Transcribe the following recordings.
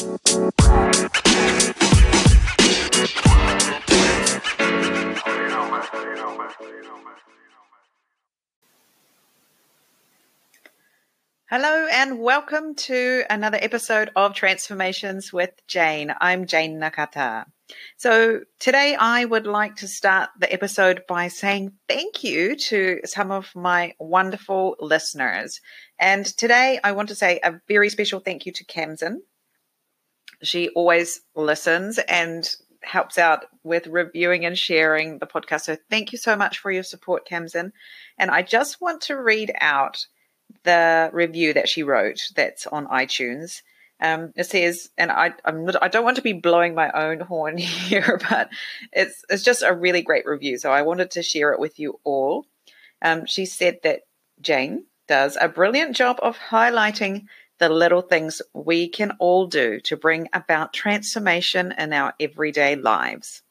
Hello and welcome to another episode of Transformations with Jane. I'm Jane Nakata. So today I would like to start the episode by saying thank you to some of my wonderful listeners. And today I want to say a very special thank you to Camzen. She always listens and helps out with reviewing and sharing the podcast. So thank you so much for your support, Camzen. And I just want to read out the review that she wrote that's on iTunes. Um, it says, and I, I'm I don't want to be blowing my own horn here, but it's it's just a really great review. So I wanted to share it with you all. Um, she said that Jane does a brilliant job of highlighting the little things we can all do to bring about transformation in our everyday lives.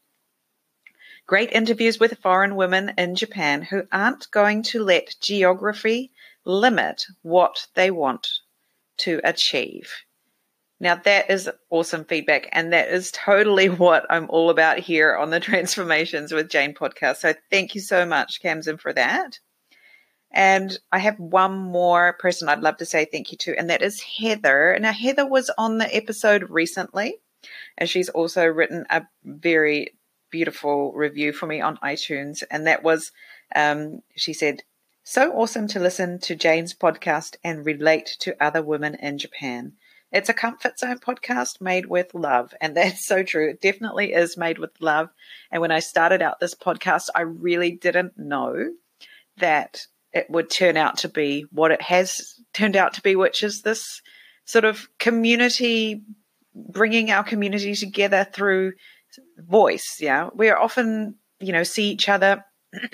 Great interviews with foreign women in Japan who aren't going to let geography limit what they want to achieve. Now, that is awesome feedback. And that is totally what I'm all about here on the Transformations with Jane podcast. So, thank you so much, Camzen, for that. And I have one more person I'd love to say thank you to, and that is Heather. Now, Heather was on the episode recently, and she's also written a very beautiful review for me on iTunes. And that was, um, she said, so awesome to listen to Jane's podcast and relate to other women in Japan. It's a comfort zone podcast made with love. And that's so true. It definitely is made with love. And when I started out this podcast, I really didn't know that it would turn out to be what it has turned out to be, which is this sort of community, bringing our community together through voice. Yeah. We are often, you know, see each other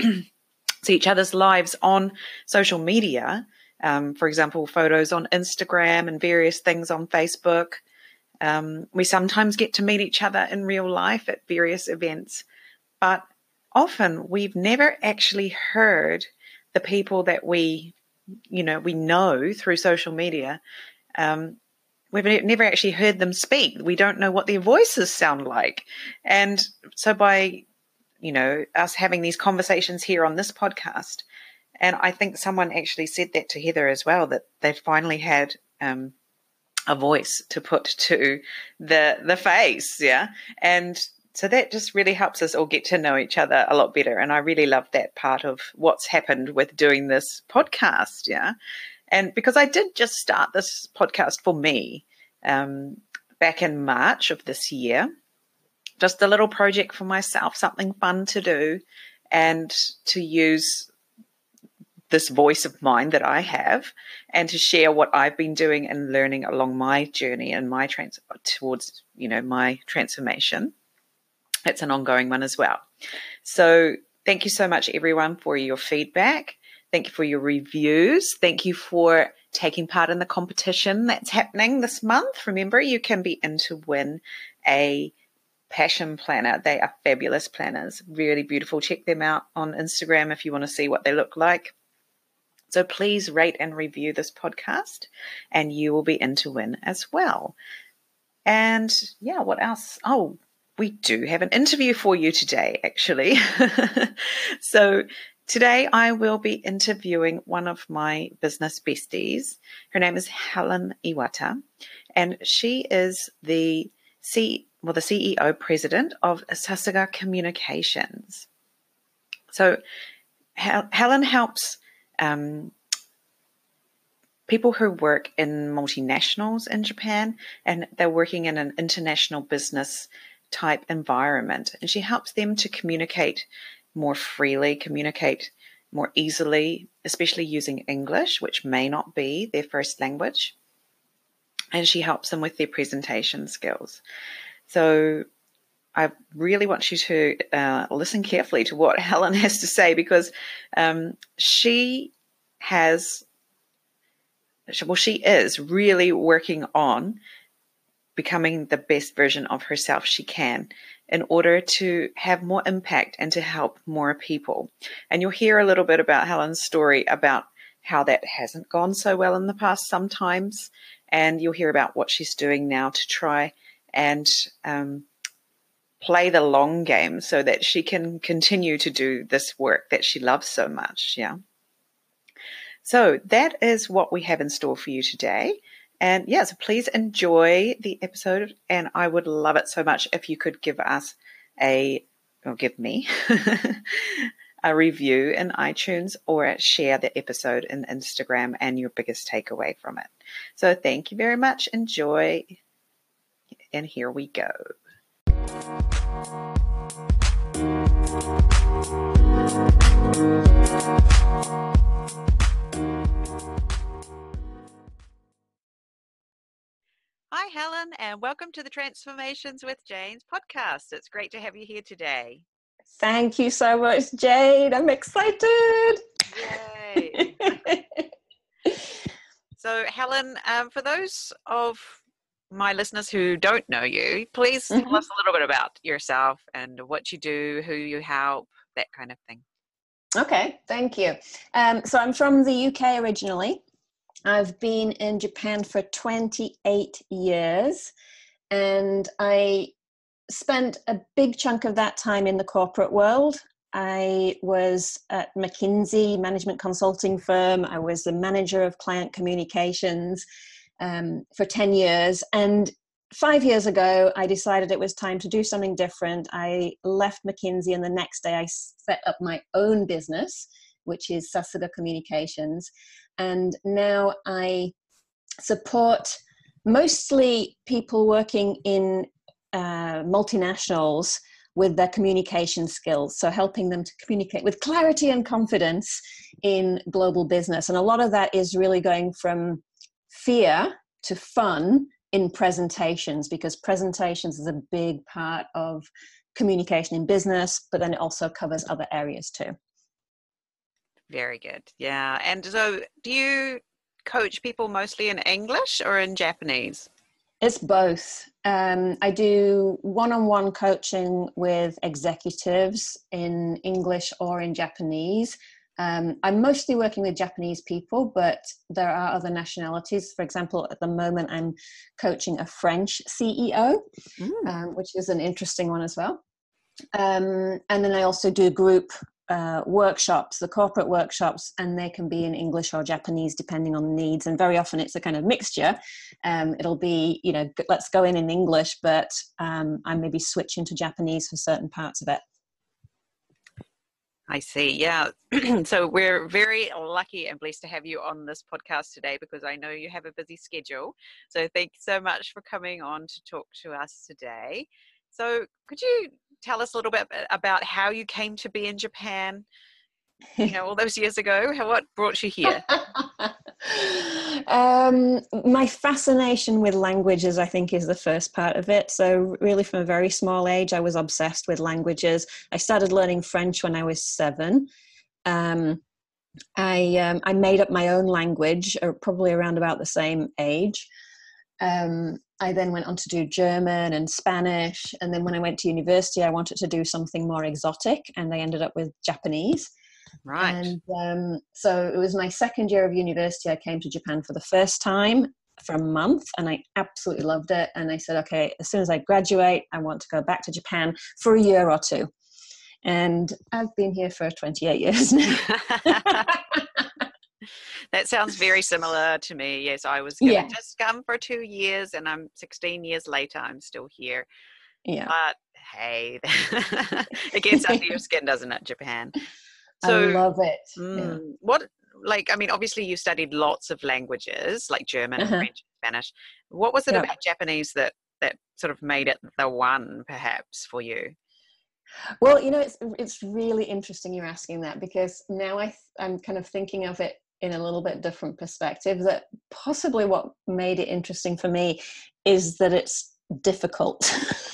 see each other's lives on social media. Um, for example, photos on Instagram and various things on Facebook. Um, we sometimes get to meet each other in real life at various events, but often we've never actually heard the people that we, you know, we know through social media. Um, we've never actually heard them speak. We don't know what their voices sound like, and so by you know, us having these conversations here on this podcast. And I think someone actually said that to Heather as well, that they finally had um, a voice to put to the the face, yeah. And so that just really helps us all get to know each other a lot better. And I really love that part of what's happened with doing this podcast, yeah. And because I did just start this podcast for me um, back in March of this year, just a little project for myself, something fun to do and to use this voice of mine that I have and to share what I've been doing and learning along my journey and my trans towards, you know, my transformation. It's an ongoing one as well. So thank you so much everyone for your feedback. Thank you for your reviews. Thank you for taking part in the competition that's happening this month. Remember, you can be in to win a Passion Planner. They are fabulous planners, really beautiful. Check them out on Instagram if you want to see what they look like. So please rate and review this podcast, and you will be in to win as well. And yeah, what else? Oh, we do have an interview for you today, actually. so today I will be interviewing one of my business besties. Her name is Helen Iwata, and she is the C well, the CEO president of Sasuga Communications. So Helen helps um, people who work in multinationals in Japan and they're working in an international business type environment. And she helps them to communicate more freely, communicate more easily, especially using English, which may not be their first language. And she helps them with their presentation skills. So I really want you to uh, listen carefully to what Helen has to say because um, she has, well, she is really working on becoming the best version of herself she can in order to have more impact and to help more people. And you'll hear a little bit about Helen's story about how that hasn't gone so well in the past sometimes and you'll hear about what she's doing now to try and um, play the long game so that she can continue to do this work that she loves so much. Yeah. So that is what we have in store for you today. And yeah, so please enjoy the episode. And I would love it so much if you could give us a, or give me a review in iTunes or share the episode in Instagram and your biggest takeaway from it. So thank you very much. Enjoy. And here we go. Hi, Helen, and welcome to the Transformations with Jane's podcast. It's great to have you here today. Thank you so much, Jade. I'm excited. Yay. so, Helen, um, for those of my listeners who don't know you, please mm-hmm. tell us a little bit about yourself and what you do, who you help, that kind of thing. Okay, thank you. Um, so I'm from the UK originally. I've been in Japan for 28 years and I spent a big chunk of that time in the corporate world. I was at McKinsey management consulting firm. I was the manager of client communications um, for 10 years. And five years ago, I decided it was time to do something different. I left McKinsey, and the next day, I set up my own business, which is Sasuga Communications. And now I support mostly people working in uh, multinationals with their communication skills. So, helping them to communicate with clarity and confidence in global business. And a lot of that is really going from fear to fun in presentations because presentations is a big part of communication in business, but then it also covers other areas too. Very good. Yeah. And so, do you coach people mostly in English or in Japanese? It's both. Um, I do one on one coaching with executives in English or in Japanese. Um, I'm mostly working with Japanese people, but there are other nationalities. For example, at the moment, I'm coaching a French CEO, mm. um, which is an interesting one as well. Um, and then I also do group uh, workshops, the corporate workshops, and they can be in English or Japanese depending on the needs. And very often it's a kind of mixture. Um, it'll be, you know, let's go in in English, but um, I maybe switch into Japanese for certain parts of it. I see. Yeah. so we're very lucky and blessed to have you on this podcast today because I know you have a busy schedule. So thank you so much for coming on to talk to us today. So could you tell us a little bit about how you came to be in Japan? You know, all those years ago. How, what brought you here? um, my fascination with languages, I think, is the first part of it. So, really, from a very small age, I was obsessed with languages. I started learning French when I was seven. Um, I um, I made up my own language, uh, probably around about the same age. Um, I then went on to do German and Spanish, and then when I went to university, I wanted to do something more exotic, and I ended up with Japanese. Right. And um, so it was my second year of university. I came to Japan for the first time for a month and I absolutely loved it. And I said, okay, as soon as I graduate, I want to go back to Japan for a year or two. And I've been here for 28 years now. that sounds very similar to me. Yes, I was yeah. just come for two years and I'm 16 years later, I'm still here. Yeah. But hey, it gets under your skin, doesn't it, Japan? So, I love it. Mm, yeah. What, like, I mean, obviously you studied lots of languages like German, uh-huh. French, Spanish. What was it yeah. about Japanese that that sort of made it the one, perhaps, for you? Well, you know, it's it's really interesting you're asking that because now I I'm kind of thinking of it in a little bit different perspective. That possibly what made it interesting for me is that it's difficult.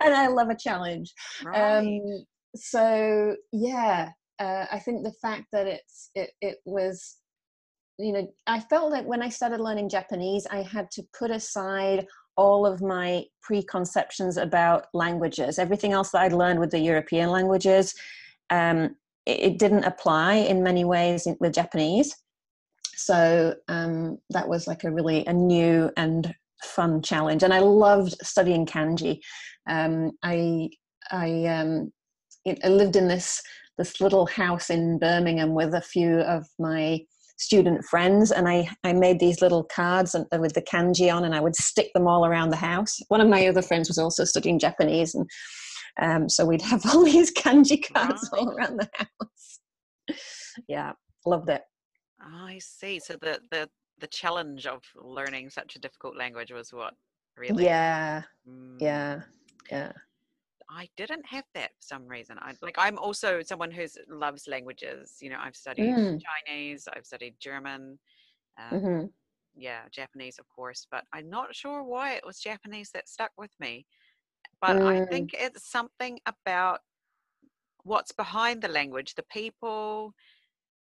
and I love a challenge. Right. Um, so yeah, uh, I think the fact that it's it, it was, you know, I felt like when I started learning Japanese, I had to put aside all of my preconceptions about languages. Everything else that I'd learned with the European languages, um, it, it, didn't apply in many ways with Japanese. so um, that was like a really a new and fun challenge and i loved studying kanji um, i i um, it, I lived in this this little house in birmingham with a few of my student friends and I, I made these little cards and, with the kanji on and I would stick them all around the house. One of my other friends was also studying Japanese and um, so we'd have all these kanji cards all around the house. yeah, loved it. I see. So the, the the challenge of learning such a difficult language was what really? Yeah, mm. yeah, yeah. I didn't have that for some reason. I like I'm also someone who loves languages. You know, I've studied mm. Chinese, I've studied German, um, mm-hmm. yeah, Japanese, of course. But I'm not sure why it was Japanese that stuck with me. But mm. I think it's something about what's behind the language, the people,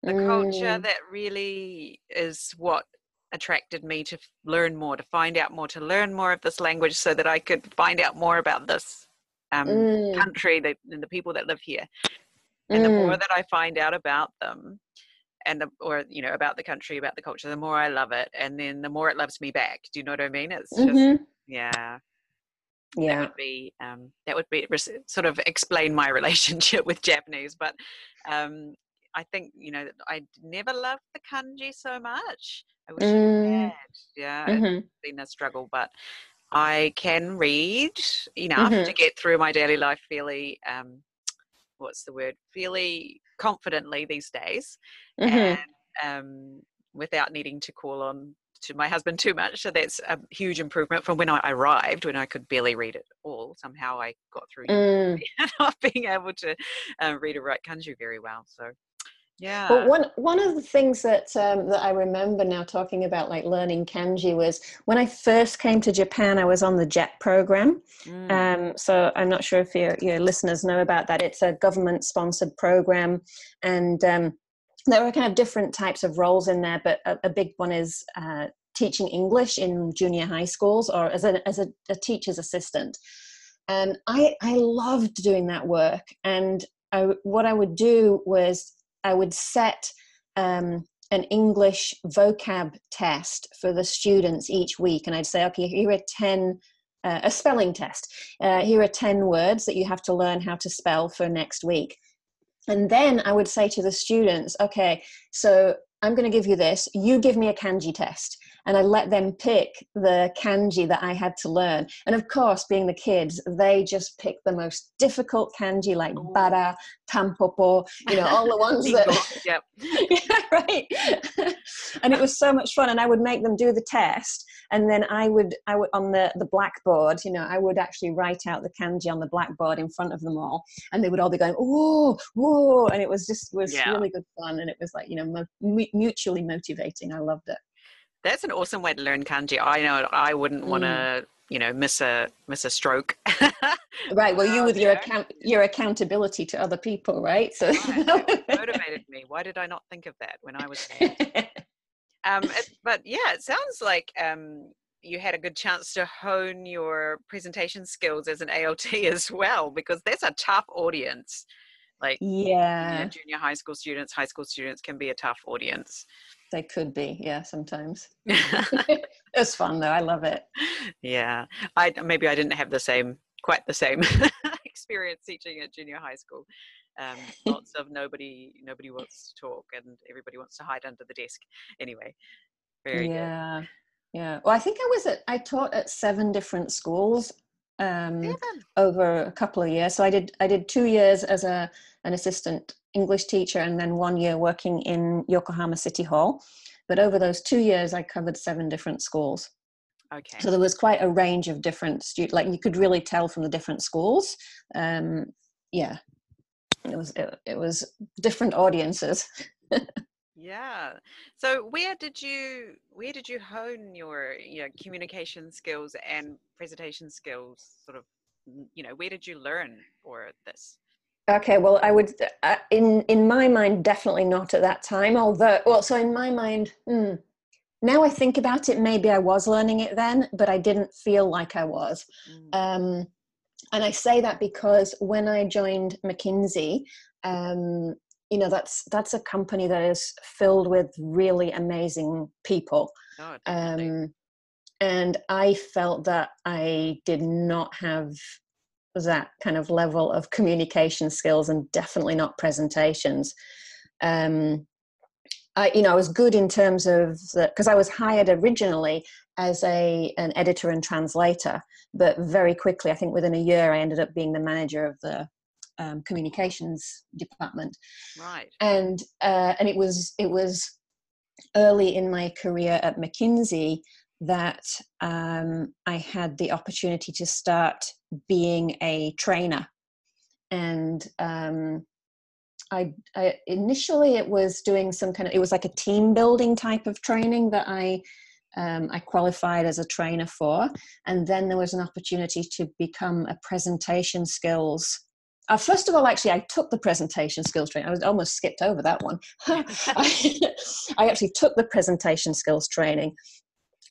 the mm. culture that really is what attracted me to learn more, to find out more, to learn more of this language so that I could find out more about this um, mm. country that, and the people that live here. And the more mm. that I find out about them, and the, or you know about the country, about the culture, the more I love it, and then the more it loves me back. Do you know what I mean? It's just mm-hmm. yeah, yeah. That would be um, that would be sort of explain my relationship with Japanese, but um, I think you know I never loved the kanji so much. I wish mm. I had. Yeah, mm-hmm. it's been a struggle, but I can read enough mm-hmm. to get through my daily life fairly, um, what's the word, fairly confidently these days, mm-hmm. and um, without needing to call on to my husband too much. So that's a huge improvement from when I arrived, when I could barely read it all. Somehow I got through mm. not being able to uh, read or write kanji very well. So yeah. But one one of the things that um, that I remember now talking about like learning kanji was when I first came to Japan. I was on the JET program. Mm. Um, so I'm not sure if your your listeners know about that. It's a government sponsored program, and um, there are kind of different types of roles in there. But a, a big one is uh, teaching English in junior high schools or as a as a, a teacher's assistant. And I I loved doing that work. And I, what I would do was I would set um, an English vocab test for the students each week, and I'd say, okay, here are 10, uh, a spelling test. Uh, here are 10 words that you have to learn how to spell for next week. And then I would say to the students, okay, so I'm going to give you this. You give me a kanji test and I let them pick the kanji that I had to learn. And of course, being the kids, they just picked the most difficult kanji like oh. bara, tampopo, you know, all the ones that. yep. yeah, right. and it was so much fun. And I would make them do the test. And then I would, I would on the, the blackboard, you know, I would actually write out the kanji on the blackboard in front of them all. And they would all be going, "Oh, whoa. And it was just, was yeah. really good fun. And it was like, you know, mutually motivating. I loved it. That's an awesome way to learn kanji. I know I wouldn't want to, mm. you know, miss a miss a stroke. right. Well, you with your account your accountability to other people, right? So motivated me. Why did I not think of that when I was um, it, but yeah, it sounds like um, you had a good chance to hone your presentation skills as an ALT as well, because that's a tough audience. Like yeah, you know, junior high school students, high school students can be a tough audience. They could be, yeah, sometimes. it's fun though. I love it. Yeah. I maybe I didn't have the same quite the same experience teaching at junior high school. Um, lots of nobody nobody wants to talk and everybody wants to hide under the desk. Anyway. Very yeah. Good. Yeah. Well I think I was at I taught at seven different schools um, over a couple of years. So I did I did two years as a an assistant English teacher and then one year working in Yokohama City Hall. But over those two years, I covered seven different schools. Okay. So there was quite a range of different students. Like you could really tell from the different schools. Um, yeah, it was it, it was different audiences. yeah. So where did you where did you hone your you know, communication skills and presentation skills? Sort of, you know, where did you learn for this? Okay, well, I would, uh, in in my mind, definitely not at that time. Although, well, so in my mind, hmm, now I think about it, maybe I was learning it then, but I didn't feel like I was. Mm. Um, and I say that because when I joined McKinsey, um, you know that's that's a company that is filled with really amazing people. Oh, um, and i felt that i did not have that kind of level of communication skills and definitely not presentations. Um, I, you know, I was good in terms of because I was hired originally as a an editor and translator, but very quickly, I think within a year, I ended up being the manager of the um, communications department. Right. And uh, and it was it was early in my career at McKinsey that um, I had the opportunity to start being a trainer, and um, I, I, initially it was doing some kind of it was like a team building type of training that I um, I qualified as a trainer for, and then there was an opportunity to become a presentation skills uh, first of all, actually, I took the presentation skills training. I was almost skipped over that one. I, I, actually took the presentation skills training,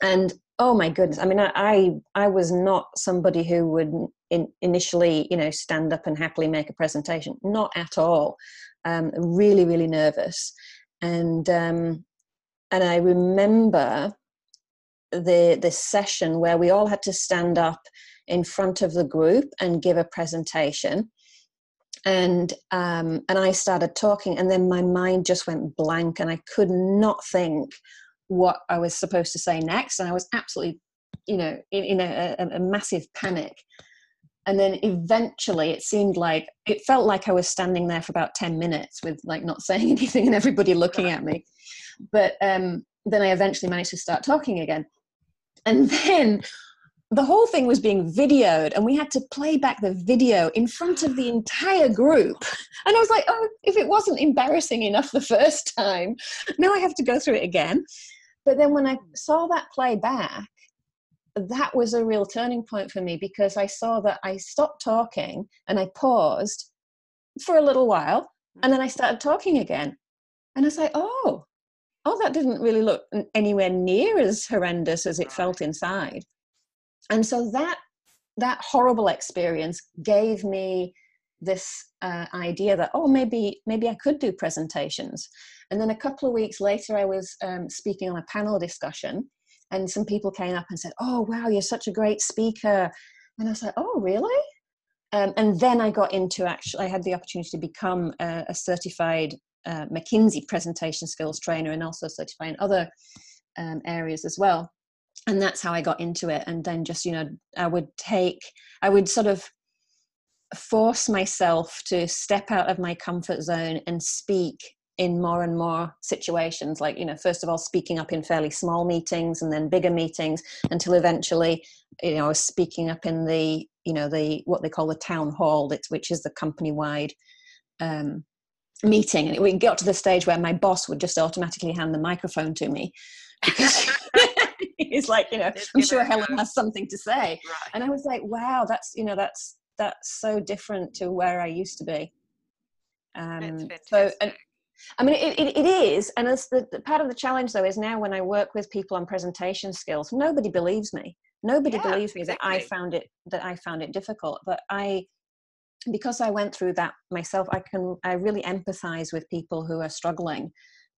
and oh my goodness! I mean, I I, I was not somebody who would in, initially, you know, stand up and happily make a presentation. Not at all. Um, really, really nervous, and um, and I remember the the session where we all had to stand up in front of the group and give a presentation and um, and I started talking, and then my mind just went blank, and I could not think what I was supposed to say next, and I was absolutely, you know, in, in a, a, a massive panic. And then eventually, it seemed like it felt like I was standing there for about ten minutes with like not saying anything and everybody looking at me. But um, then I eventually managed to start talking again, and then the whole thing was being videoed and we had to play back the video in front of the entire group. And i was like oh if it wasn't embarrassing enough the first time now i have to go through it again. But then when i saw that play back that was a real turning point for me because i saw that i stopped talking and i paused for a little while and then i started talking again. And i was like oh oh that didn't really look anywhere near as horrendous as it felt inside and so that that horrible experience gave me this uh, idea that oh maybe maybe I could do presentations. And then a couple of weeks later, I was um, speaking on a panel discussion, and some people came up and said, "Oh wow, you're such a great speaker," and I was like, "Oh really?" Um, and then I got into actually, I had the opportunity to become a, a certified uh, McKinsey presentation skills trainer and also certified in other um, areas as well and that's how I got into it. And then just, you know, I would take, I would sort of force myself to step out of my comfort zone and speak in more and more situations like you know first of all speaking up in fairly small meetings and then bigger meetings until eventually you know i was speaking up in the you know the what they call the town hall which is the company wide um, meeting and we got to the stage where my boss would just automatically hand the microphone to me because he's like, you know, I'm sure Helen has something to say. Right. And I was like, wow, that's, you know, that's, that's so different to where I used to be. Um, so, and, I mean, it, it, it is, and it's the, the, part of the challenge though is now when I work with people on presentation skills, nobody believes me. Nobody yeah, believes me exactly. that I found it that I found it difficult. But I, because I went through that myself, I can I really empathize with people who are struggling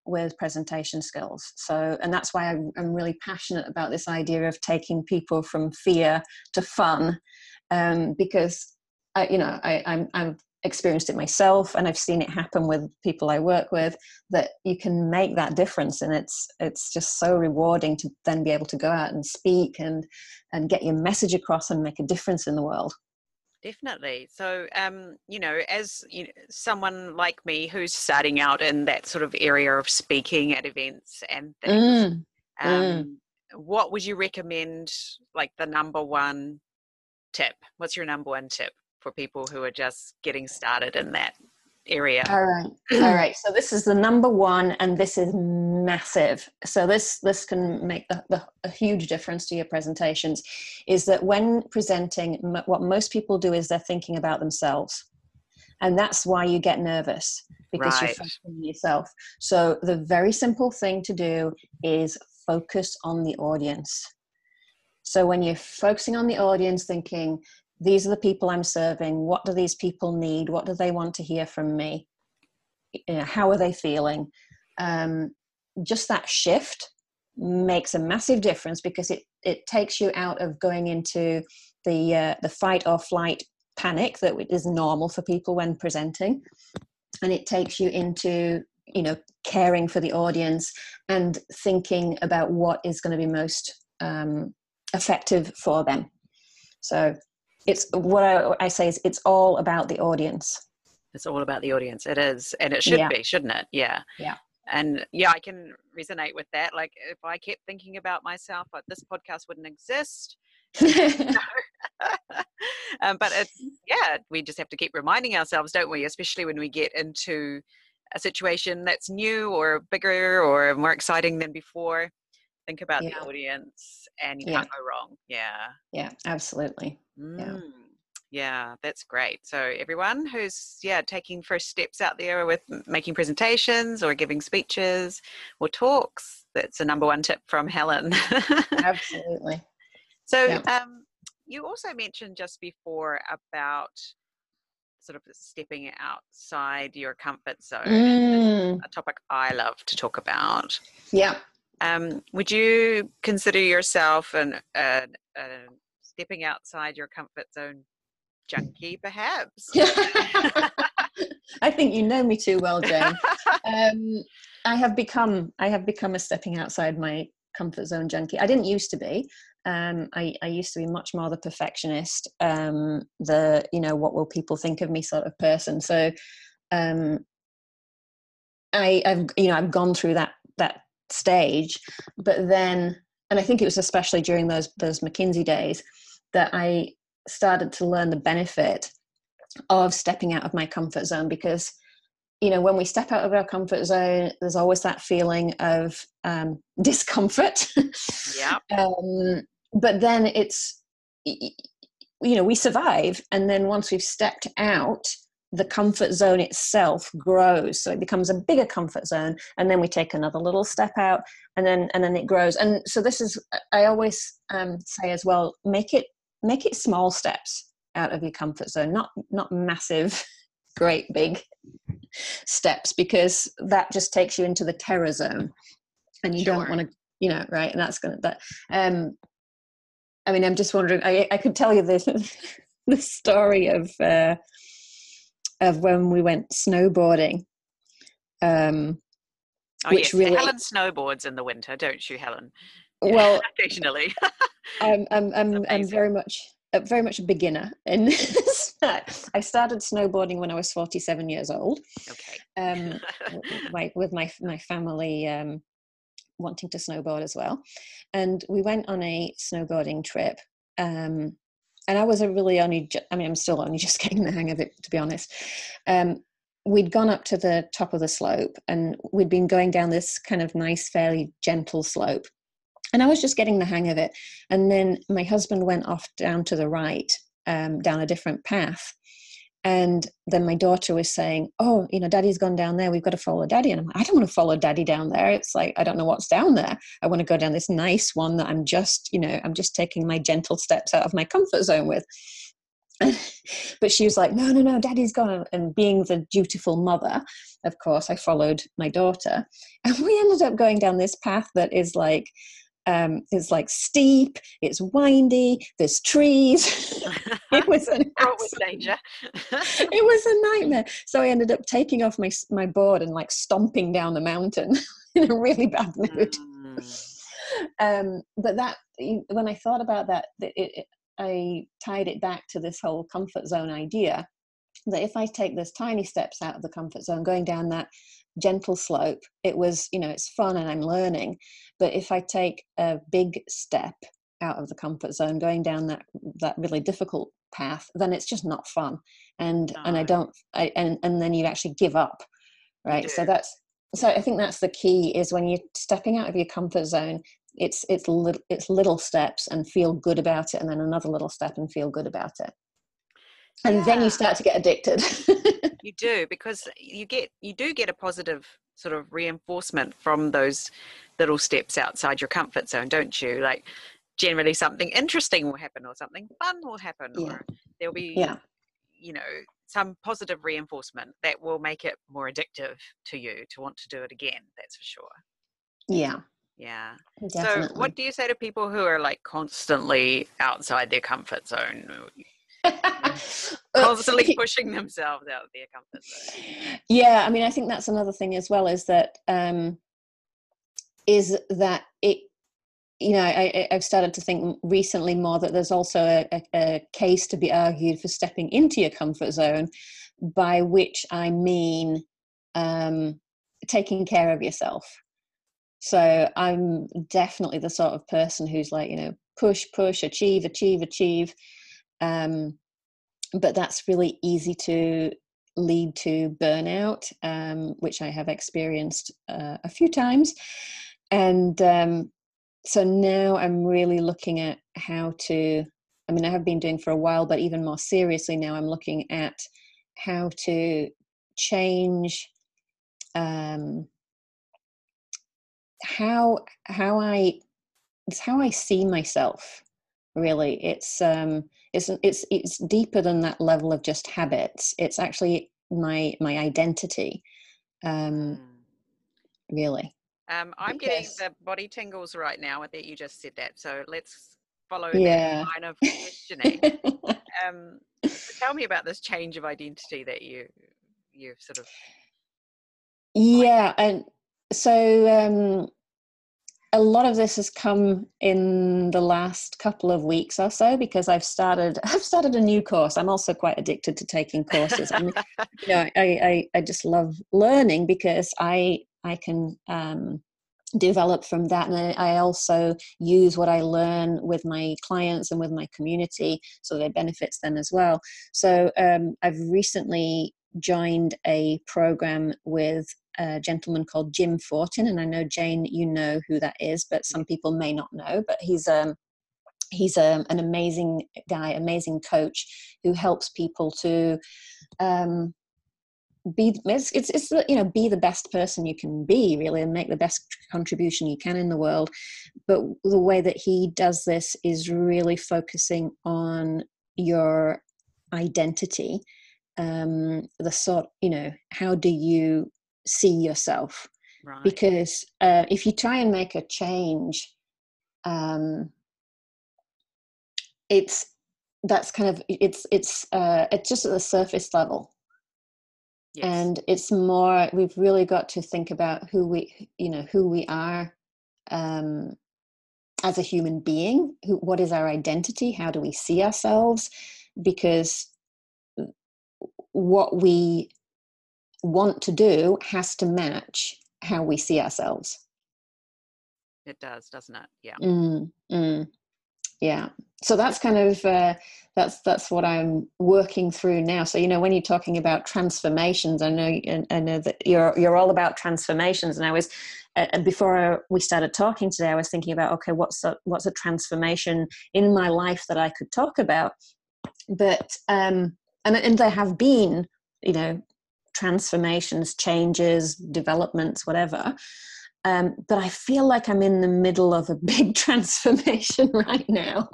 with presentation skills. So, and that's why I'm, I'm really passionate about this idea of taking people from fear to fun, um, because I, you know, I, I'm, I've experienced it myself, and I've seen it happen with people I work with. That you can make that difference, and it's it's just so rewarding to then be able to go out and speak and and get your message across and make a difference in the world definitely. So um you know as you know, someone like me who's starting out in that sort of area of speaking at events and things mm, um mm. what would you recommend like the number one tip? What's your number one tip for people who are just getting started in that area. All right. All right. So this is the number one, and this is massive. So this this can make the, the, a huge difference to your presentations. Is that when presenting, what most people do is they're thinking about themselves, and that's why you get nervous because right. you're focusing on yourself. So the very simple thing to do is focus on the audience. So when you're focusing on the audience, thinking these are the people I'm serving. What do these people need? What do they want to hear from me? you know, how are they feeling um, just that shift makes a massive difference because it it takes you out of going into the uh, the fight or flight panic that is normal for people when presenting and it takes you into you know caring for the audience and thinking about what is going to be most um, effective for them so it's what I, I, say is it's all about the audience. It's all about the audience. It is. And it should yeah. be shouldn't it? Yeah. Yeah. And yeah i can resonate with that. Like if i kept thinking about myself like this podcast wouldn't exist. Um, but it's yeah we just have to keep reminding ourselves don't we? Especially when we get into a situation that's new or bigger or more exciting than before think about yeah. the audience and you yeah. can't go wrong yeah yeah absolutely mm. yeah yeah that's great so everyone who's yeah taking first steps out there with making presentations or giving speeches or talks that's a number one tip from helen absolutely so yeah. um, you also mentioned just before about sort of stepping outside your comfort zone mm. a topic i love to talk about yeah um, would you consider yourself an, stepping outside your comfort zone junkie, perhaps. I think you know me too well, Jane. Um, I have become I have become a stepping outside my comfort zone junkie. I didn't used to be. Um, I, I, used to be much more the perfectionist, um, the you know what will people think of me sort of person. So um, I, I've you know I've gone through that that stage, but then and I think it was especially during those those McKinsey days that I started to learn the benefit of stepping out of my comfort zone because you know when we step out of our comfort zone there's always that feeling of um, discomfort. Yeah um, but then it's you know we survive and then once we've stepped out the comfort zone itself grows. So it becomes a bigger comfort zone and then we take another little step out and then and then it grows. And so this is i always um, say as well make it make it small steps out of your comfort zone not not massive great big steps because that just takes you into the terror zone. And you sure. don't want to you know right and that's gonna that um i mean i'm just wondering i i could tell you this the story of uh of when we went snowboarding um oh, which yes. really helen snowboards in the winter don't you helen well occasionally I'm I'm I'm, I'm very much very much a beginner in this. I started snowboarding when I was 47 years old. Okay. Um, my, with my my family um, wanting to snowboard as well, and we went on a snowboarding trip. Um, and I was a really only. I mean, I'm still only just getting the hang of it, to be honest. Um, we'd gone up to the top of the slope, and we'd been going down this kind of nice, fairly gentle slope and I was just getting the hang of it. And then my husband went off down to the right, um, down a different path. And then my daughter was saying, Oh, you know, daddy's gone down there. We've got to follow daddy. And I'm like, I don't want to follow daddy down there. It's like, I don't know what's down there. I want to go down this nice one that I'm just, you know, I'm just taking my gentle steps out of my comfort zone with. but she was like, No, no, no, daddy's gone. And being the dutiful mother, of course, I followed my daughter. And we ended up going down this path that is like, um, it's like steep, it's windy, there's trees. it was an with danger. it was a nightmare. So I ended up taking off my my board and like stomping down the mountain in a really bad mood. Mm. Um, but that when I thought about that, it, it, I tied it back to this whole comfort zone idea that if I take those tiny steps out of the comfort zone, going down that gentle slope, it was, you know, it's fun and I'm learning. But if I take a big step out of the comfort zone, going down that that really difficult path, then it's just not fun. And no. and I don't I and, and then you actually give up. Right. So that's so I think that's the key is when you're stepping out of your comfort zone, it's it's little it's little steps and feel good about it and then another little step and feel good about it and yeah. then you start to get addicted you do because you get you do get a positive sort of reinforcement from those little steps outside your comfort zone don't you like generally something interesting will happen or something fun will happen yeah. or there'll be yeah you know some positive reinforcement that will make it more addictive to you to want to do it again. That's for sure. Yeah. Yeah. Definitely. So, what do you say to people who are like constantly outside their comfort zone, constantly pushing themselves out of their comfort zone? Yeah, I mean, I think that's another thing as well. Is that um, is that it you know, I, have started to think recently more that there's also a, a, a, case to be argued for stepping into your comfort zone, by which I mean um, taking care of yourself. So I'm definitely the sort of person who's like, you know, push, push, achieve, achieve, achieve. Um, but that's really easy to lead to burnout, um, which I have experienced uh, a few times. And um, so now I'm really looking at how to, I mean, I have been doing for a while, but even more seriously now, I'm looking at how to change um, how how I it's how I see myself. Really, it's um, it's it's it's deeper than that level of just habits. It's actually my my identity. Um, mm. Really. Um, I'm because, getting the body tingles right now I that you just said that. So let's follow yeah. that line of questioning. um, tell me about this change of identity that you you've sort of. Yeah, and so um, a lot of this has come in the last couple of weeks or so because I've started I've started a new course. I'm also quite addicted to taking courses. I mean, you know, I, I, I just love learning because I I can um, develop from that, and I also use what I learn with my clients and with my community, so that it benefits them as well. So um, I've recently joined a program with a gentleman called Jim Fortin, and I know Jane, you know who that is, but some people may not know. But he's um he's um, an amazing guy, amazing coach who helps people to um, be it's, it's it's you know be the best person you can be really and make the best contribution you can in the world but the way that he does this is really focusing on your identity um the sort you know how do you see yourself right. because uh, if you try and make a change um, it's that's kind of it's it's uh, it's just at the surface level yes. and it's more we've really got to think about who we you know who we are um, as a human being who, what is our identity how do we see ourselves because what we want to do has to match how we see ourselves. It does, doesn't it? Yeah. Mm, mm, yeah. So that's kind of uh, that's that's what I'm working through now. So you know, when you're talking about transformations, I know I know that you're you're all about transformations, and I was uh, before we started talking today, I was thinking about okay, what's a, what's a transformation in my life that I could talk about, but um, and and there have been you know transformations, changes, developments, whatever. Um, but I feel like I'm in the middle of a big transformation right now.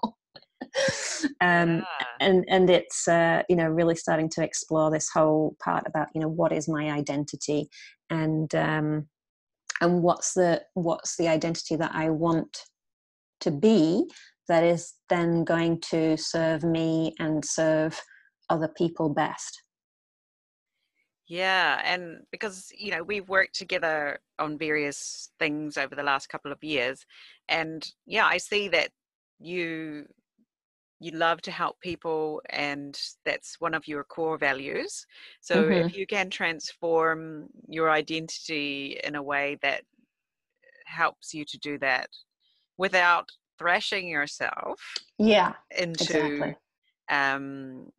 um, yeah. and and it's uh, you know really starting to explore this whole part about you know what is my identity and um, and what's the what's the identity that I want to be that is then going to serve me and serve other people best. Yeah, and because you know we've worked together on various things over the last couple of years, and yeah, I see that you you love to help people, and that's one of your core values. So mm-hmm. if you can transform your identity in a way that helps you to do that without thrashing yourself, yeah, into exactly. um,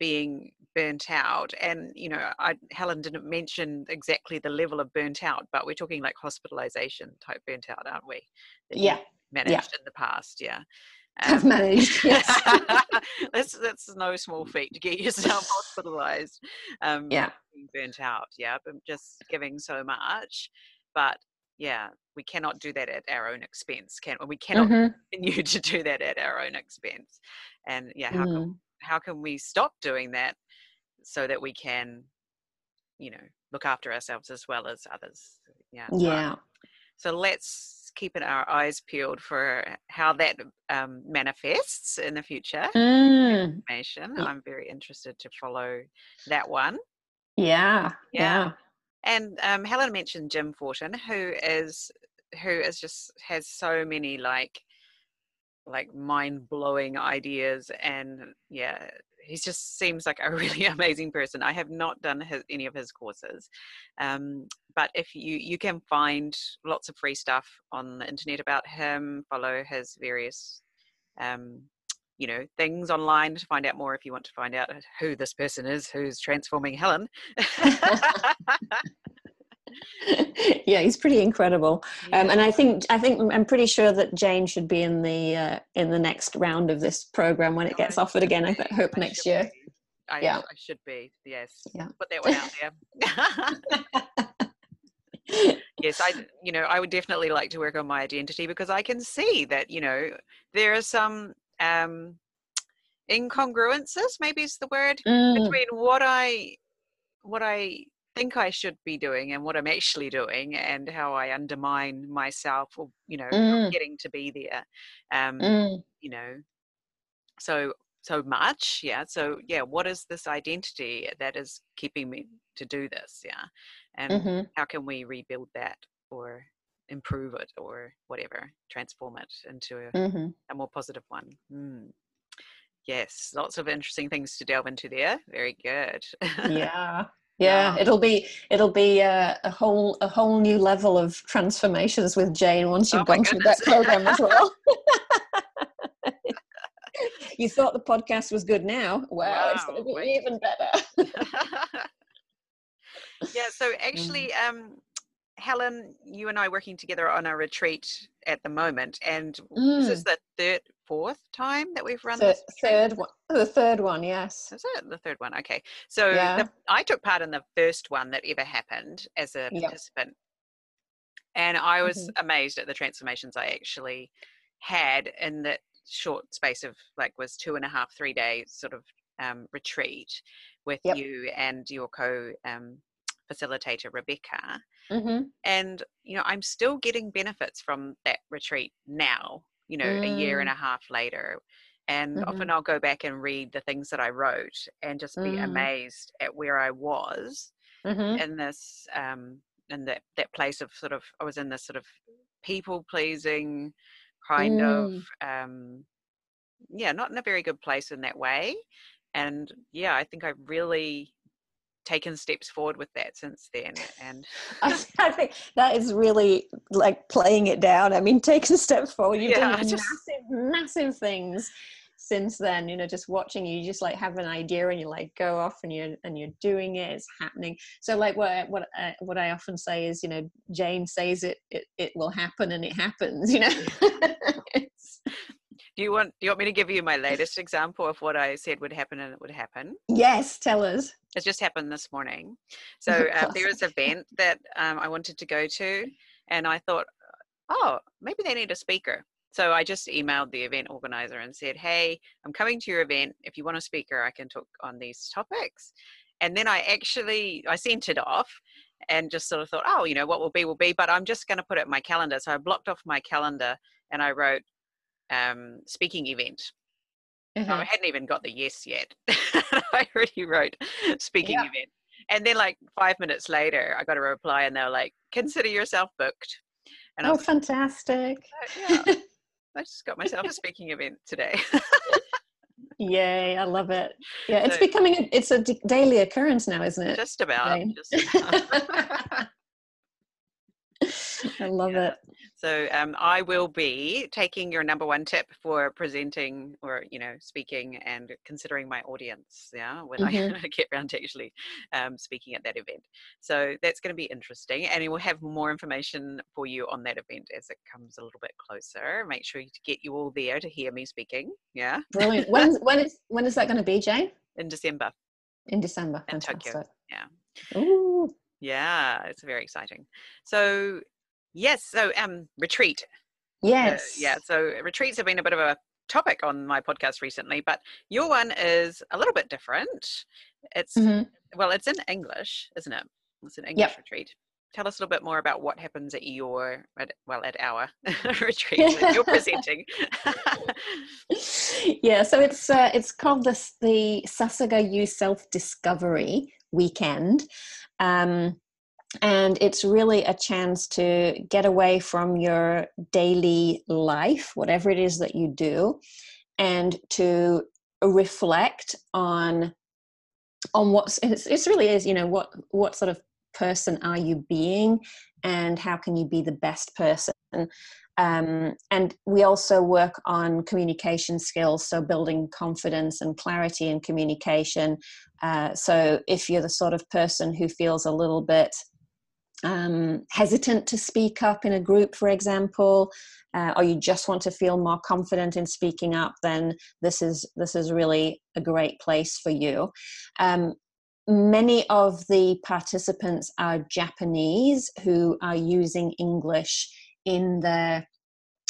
being burnt out and you know I, helen didn't mention exactly the level of burnt out but we're talking like hospitalization type burnt out aren't we that yeah managed yeah. in the past yeah um, have managed yes that's that's no small feat to get yourself hospitalized um yeah being burnt out yeah but just giving so much but yeah we cannot do that at our own expense can we cannot mm-hmm. continue to do that at our own expense and yeah how mm. can how can we stop doing that so that we can, you know, look after ourselves as well as others. Yeah. Yeah. So let's keep our eyes peeled for how that um, manifests in the future. Mm. Information. Yeah. I'm very interested to follow that one. Yeah. Yeah. Yeah. And um, Helen mentioned Jim Fortin, who is who is just has so many like like mind blowing ideas, and yeah, he just seems like a really amazing person. I have not done his, any of his courses, um, but if you you can find lots of free stuff on the internet about him, follow his various. Um, you know things online to find out more if you want to find out who this person is who's transforming helen yeah, he's pretty incredible. Um, and I think I think I'm pretty sure that Jane should be in the uh, in the next round of this program when it gets offered again. I hope I next year. be. I, Yeah. I should be. Yes. Yeah. Put that one out there. yes, I. You know, I would definitely like to work on my identity because I can see that you know there are some um, incongruences. Maybe is the word Mm, between what I what I think I should be doing and what I'm actually doing, and how I undermine myself, or you know, Mm. getting to be there. Um, mm, you know so so much yeah so yeah what is this identity that is keeping me to do this yeah and mhm. how can we rebuild that or improve it or whatever transform it into a, Mhm. a more positive one mm. yes lots of interesting things to delve into there very good Yeah. Yeah, Yeah. it'll be it'll be uh, a whole a whole new level of transformations with Jane once you've Oh gone through that program as well. you thought the podcast was good now. Wow, it's going to be wait. even better. yeah so Mm. actually um helen you and i working together on a retreat at the moment and this is the third fourth time that we've run Third, this retreat? third one, the third one, yes. is it the third one okay so Yeah. the, i took part in the first one that ever happened as a Yep. participant and i was Mm-hmm. amazed at the transformations i actually had in that short space of like was two and a half three days sort of um, retreat with Yep. you and your co um, facilitator rebecca Mm-hmm. and you know i'm still getting benefits from that retreat now you know a year and Mm. a half later and Mhm. often i'll go back and read the things that i wrote and just be Mm. amazed at where i was Mm-hmm. in this um in that that place of sort of i was in this sort of people pleasing kind of um yeah not in a very good place in that way and yeah i think i've really taken steps forward with that since then and I, I think that is really like playing it down. I mean, taking steps forward. You've Yeah, done just- massive, massive things since then. You know, just watching you, you just like have an idea and you like go off and you're and you're doing it. It's happening. So like what I- what I, what I often say is, you know, Jane says it, it it will happen and it happens. You know. Do you want do you want me to give you my latest example of what I said would happen and it would happen? yes, tell us. It just happened this morning. So um, there was an event that um, I wanted to go to, and I thought, oh, maybe they need a speaker. So I just emailed the event organizer and said, hey, I'm coming to your event. If you want a speaker, I can talk on these topics. And then I actually I sent it off and just sort of thought, oh, you know, what will be will be. But I'm just going to put it in my calendar. So I blocked off my calendar and I wrote um, speaking event. So Uh-huh. I hadn't even got the yes yet. I already wrote speaking Yeah. event. And then like five minutes later, I got a reply and they were like, consider yourself booked. And Oh, was fantastic! like, yeah, I just got myself a speaking event today. Yay! I love it. Yeah, it's So- becoming a, it's a d- daily occurrence now, isn't it? just about. Just about. I love Yeah. it. So um, I will be taking your number one tip for presenting or you know speaking and considering my audience. Yeah, when Mhm. I get around to actually um, speaking at that event. So that's going to be interesting, and we'll have more information for you on that event as it comes a little bit closer. Make sure to get you all there to hear me speaking. Yeah, Brilliant. When when is when is that going to be, Jane? in December. In December. In Tokyo, Fantastic. yeah. Ooh. Yeah, it's very exciting. So yes, so um, retreat. Uh, Yes. yeah, so retreats have been a bit of a topic on my podcast recently, but your one is a little bit different. It's mm-hmm. well, it's in English, isn't it? It's an English yep. retreat. Tell us a little bit more about what happens at your, at, well, at our retreat that you're presenting. yeah, so it's uh, it's called the the Sasuga You Self Discovery Weekend. Um, and it's really a chance to get away from your daily life whatever it is that you do and to reflect on on what's it's, it's really is you know what what sort of person are you being and how can you be the best person? Um, and we also work on communication skills so building confidence and clarity in communication. Uh, so if you're the sort of person who feels a little bit um, hesitant to speak up in a group, for example, uh, or you just want to feel more confident in speaking up, then this is this is really a great place for you. Um, many of the participants are Japanese who are using English in their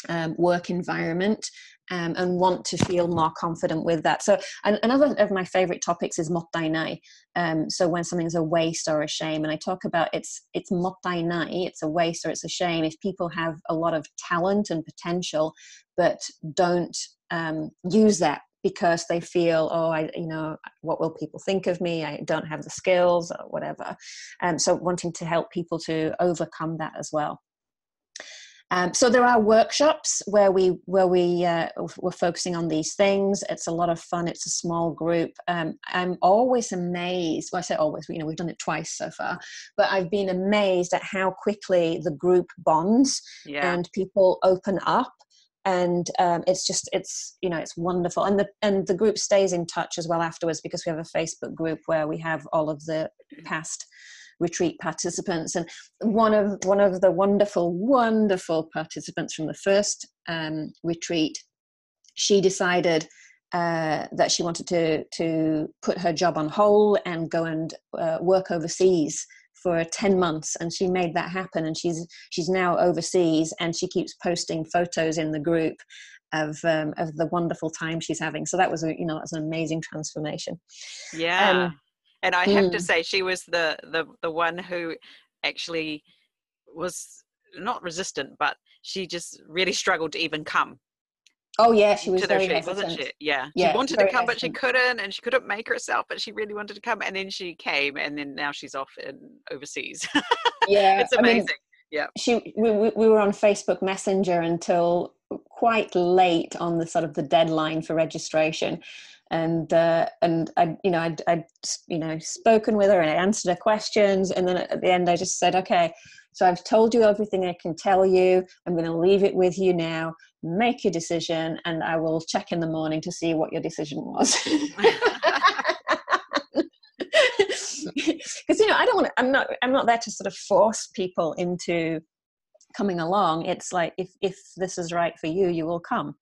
um, work environment um, and want to feel more confident with that. So, another of my favorite topics is mottainai. Um, so, when something's a waste or a shame, and I talk about it's it's mottainai, it's a waste or it's a shame if people have a lot of talent and potential, but don't um, use that because they feel oh i you know what will people think of me i don't have the skills or whatever um, so wanting to help people to overcome that as well um, so there are workshops where we where we uh, we're focusing on these things. It's a lot of fun. It's a small group. Um, I'm always amazed. Well, I say always. You know, we've done it twice so far, but I've been amazed at how quickly the group bonds yeah. and people open up and um, it's just it's you know it's wonderful and the and the group stays in touch as well afterwards because we have a facebook group where we have all of the past retreat participants. And one of one of the wonderful, wonderful participants from the first um, retreat, she decided uh, that she wanted to to put her job on hold and go and uh, work overseas for 10 months. And she made that happen. And she's she's now overseas and she keeps posting photos in the group of um, of the wonderful time she's having. So that was a you know that's an amazing transformation. Yeah. Um, and I have mm. to say she was the the the one who actually was not resistant, but she just really struggled to even come. Oh yeah, she was to very retreat, wasn't she? Yeah, yeah she wanted to come, hesitant. but she couldn't, and she couldn't make herself, but she really wanted to come, and then she came, and then now she's off in overseas. Yeah, it's amazing. I mean, yeah, she we, we were on Facebook Messenger until quite late on the sort of the deadline for registration and uh, and I you know I'd, I'd you know spoken with her and I answered her questions and then at the end I just said okay so I've told you everything I can tell you. I'm going to leave it with you now. Make your decision and I will check in the morning to see what your decision was. Because you know I don't want to, I'm not I'm not there to sort of force people into coming along. It's like if if this is right for you you will come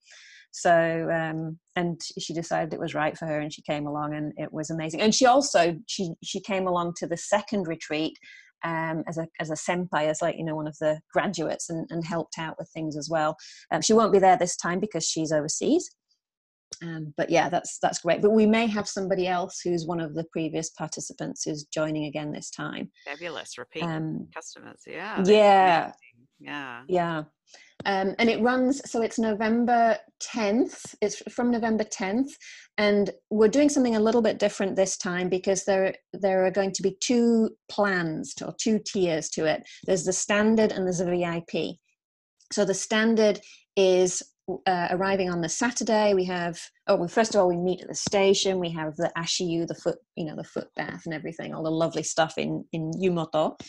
so um, and she decided it was right for her and she came along and it was amazing and she also she she came along to the second retreat um, as a as a senpai, as like you know one of the graduates, and, and helped out with things as well. Um, she won't be there this time because she's overseas. Um, but yeah, that's that's great. But we may have somebody else who's one of the previous participants who's joining again this time. Fabulous, repeat um, customers. Yeah. Yeah. Yeah. Yeah. Um, and it runs so it's november 10th it's from november 10th and we're doing something a little bit different this time because there there are going to be two plans to, or two tiers to it. There's the standard and there's a vip so the standard is uh, arriving on the saturday. We have oh well, first of all we meet at the station. We have the ashiyu the foot you know the foot bath and everything all the lovely stuff in in yumoto.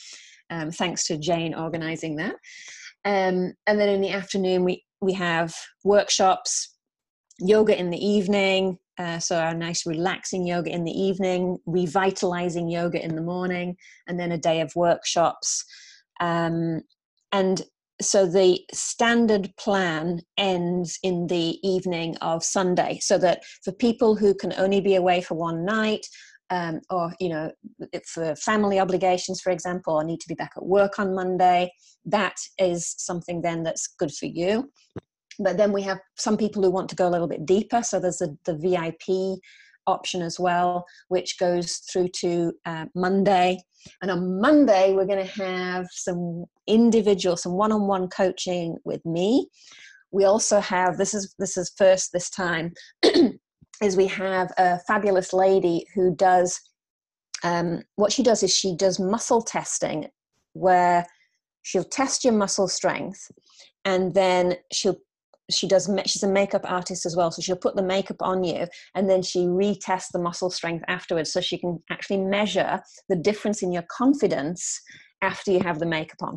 Um, thanks to jane organizing that um, and then in the afternoon, we, we have workshops, yoga in the evening. Uh, so, our nice relaxing yoga in the evening, revitalizing yoga in the morning, and then a day of workshops. Um, and so the standard plan ends in the evening of Sunday, so that for people who can only be away for one night um, or you know for family obligations for example or need to be back at work on monday that is something then that's good for you but then we have some people who want to go a little bit deeper so there's a, the vip option as well, which goes through to uh, Monday. And on Monday, we're going to have some individual, some one-on-one coaching with me. We also have this is this is first this time is we have a fabulous lady who does um, what she does is she does muscle testing where she'll test your muscle strength and then she'll she does she's a makeup artist as well so she'll put the makeup on you and then she retests the muscle strength afterwards so she can actually measure the difference in your confidence after you have the makeup on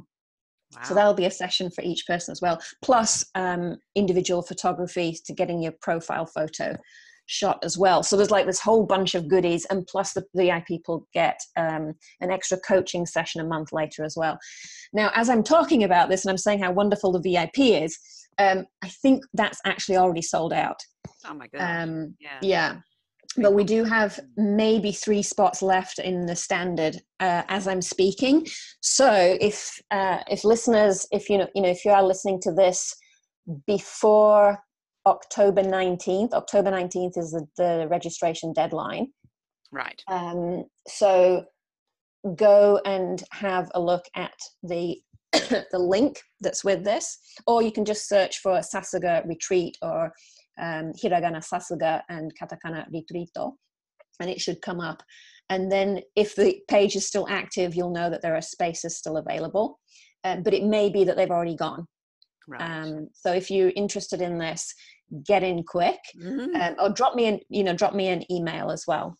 wow. so that'll be a session for each person as well plus um, individual photography to getting your profile photo shot as well. So there's like this whole bunch of goodies, and plus the VIP people get um, an extra coaching session a month later as well. Now, as I'm talking about this and I'm saying how wonderful the VIP is, um, I think that's actually already sold out. Oh my god! Um, yeah. yeah. But we do have maybe three spots left in the standard uh, as I'm speaking. So if uh, if listeners, if you know, you know, if you are listening to this before October 19th. October 19th is the, the registration deadline. Right. Um, so go and have a look at the the link that's with this, or you can just search for Sasuga Retreat or um, Hiragana Sasuga and Katakana Retrito, and it should come up. And then if the page is still active, you'll know that there are spaces still available. Um, but it may be that they've already gone. Right. Um, so if you're interested in this, get in quick mm-hmm. um, or drop me an you know drop me an email as well.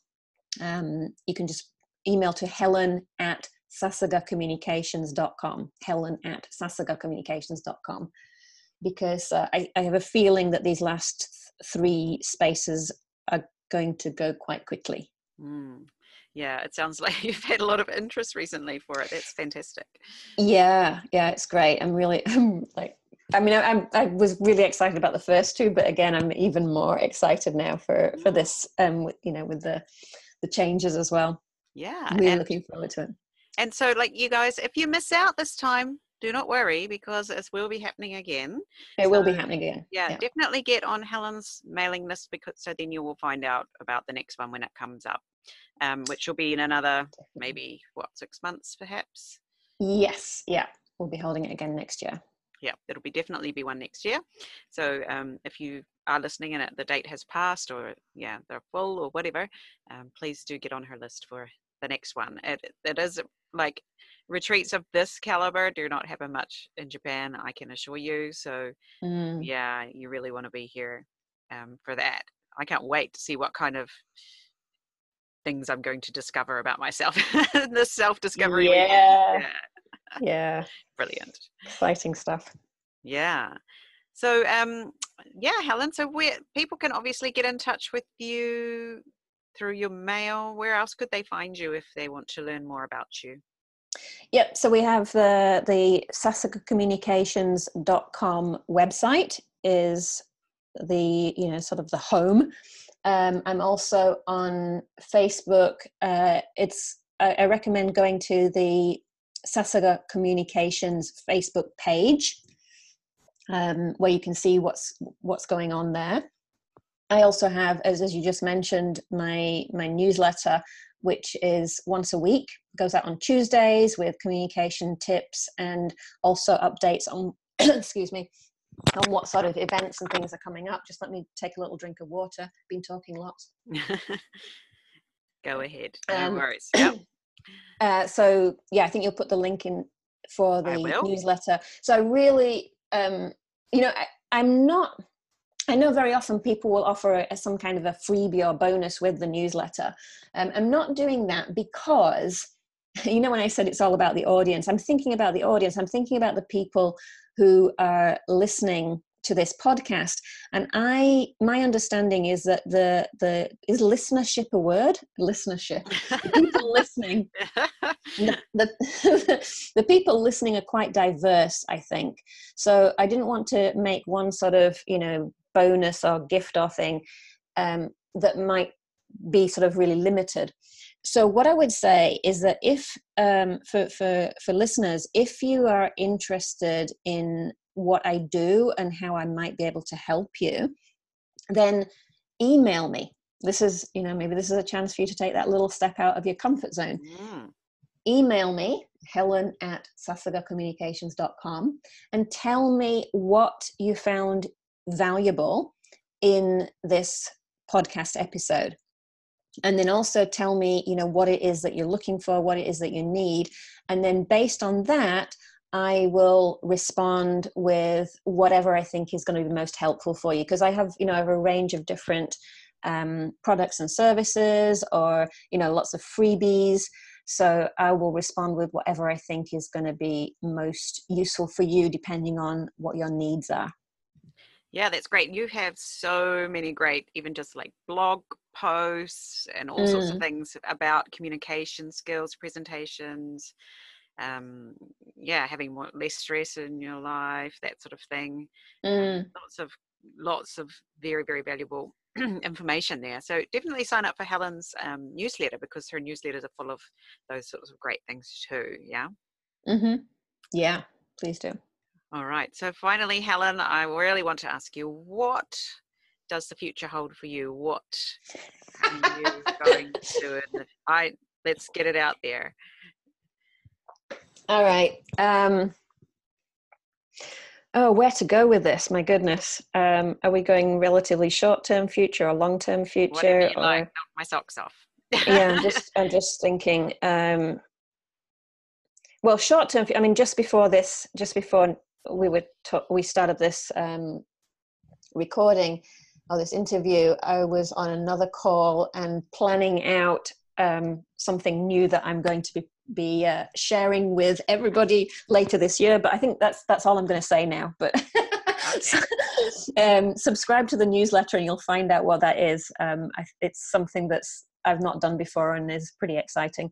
Um, you can just email to helen at sasugacommunications.com helen at sasugacommunications.com because uh, I, I, have a feeling that these last th- three spaces are going to go quite quickly. Mm. yeah it sounds like you've had a lot of interest recently for it. That's fantastic. Yeah yeah it's great. I'm really i'm like I mean, I, I, was really excited about the first two, but again, I'm even more excited now for for this. Um, you know, with the the changes as well. Yeah, I'm really and, looking forward to it. And so, like you guys, if you miss out this time, do not worry because it will be happening again. It so, will be happening again. Yeah, yeah, definitely get on Helen's mailing list because so then you will find out about the next one when it comes up, um, which will be in another maybe what six months perhaps. Yes, yeah, we'll be holding it again next year yeah, it'll be definitely be one next year. So um, if you are listening and the date has passed, or yeah, they're full or whatever, um, please do get on her list for the next one. It, it is like retreats of this caliber do not happen much in Japan, I can assure you. So mm. yeah, you really want to be here um, for that. I can't wait to see what kind of things I'm going to discover about myself. the self discovery. Yeah. yeah yeah brilliant exciting stuff yeah so um yeah helen so where people can obviously get in touch with you through your mail where else could they find you if they want to learn more about you Yep. So we have the the sasugacommunications.com website is the you know sort of the home. Um, I'm also on Facebook. Uh, it's I, I, recommend going to the Sasuga Communications Facebook page, um, where you can see what's what's going on there. I also have, as, as you just mentioned, my my newsletter, which is once a week, goes out on Tuesdays with communication tips and also updates on excuse me on what sort of events and things are coming up. Just let me take a little drink of water. Been talking lots. Go ahead. No um, worries. Yep. Uh, so yeah, I think you'll put the link in for the newsletter. So I really, um, you know, I, am not. I know very often people will offer a, a, some kind of a freebie or bonus with the newsletter. Um, I'm not doing that because, you know, when I said it's all about the audience, I'm thinking about the audience. I'm thinking about the people who are listening to this podcast and i my understanding is that the the is listenership a word? Listenership. The people listening. The, the, the, people listening are quite diverse i think. So i didn't want to make one sort of you know bonus or gift or thing um, that might be sort of really limited. So what i would say is that if um, for for for listeners if you are interested in what I do and how I might be able to help you, then email me. this is you know maybe this is a chance for you to take that little step out of your comfort zone mm. email me helen at sasugacommunications.com and tell me what you found valuable in this podcast episode and then also tell me you know what it is that you're looking for what it is that you need and then based on that I will respond with whatever I think is going to be most helpful for you because I have, you know, I have a range of different um, products and services or, you know, lots of freebies. So I will respond with whatever I think is going to be most useful for you depending on what your needs are. Yeah, that's great. You have so many great, even just like blog posts and all mm. sorts of mm. things about communication skills, presentations, um, yeah, having more less stress in your life, that sort of thing. Um, mm. Lots of lots of very very valuable information there. So definitely sign up for Helen's um, newsletter because her newsletters are full of those sorts of great things too. Yeah. Mm-hmm. Yeah. Please do. All right. So finally, Helen, I really want to ask you what does the future hold for you? What are you going to do? I let's get it out there. All right. Um, oh, where to go with this? My goodness. Um, are we going relatively short-term future or long-term future? Or... Like, my socks off. yeah, I'm just, I'm just thinking. Um, well, short-term. I mean, just before this, just before we were, to- we started this um, recording or this interview, I was on another call and planning out um, something new that I'm going to be be uh, sharing with everybody later this year. But I think that's that's all I'm going to say now. But um, subscribe to the newsletter and you'll find out what that is. Um, I, it's something that's I've not done before and is pretty exciting.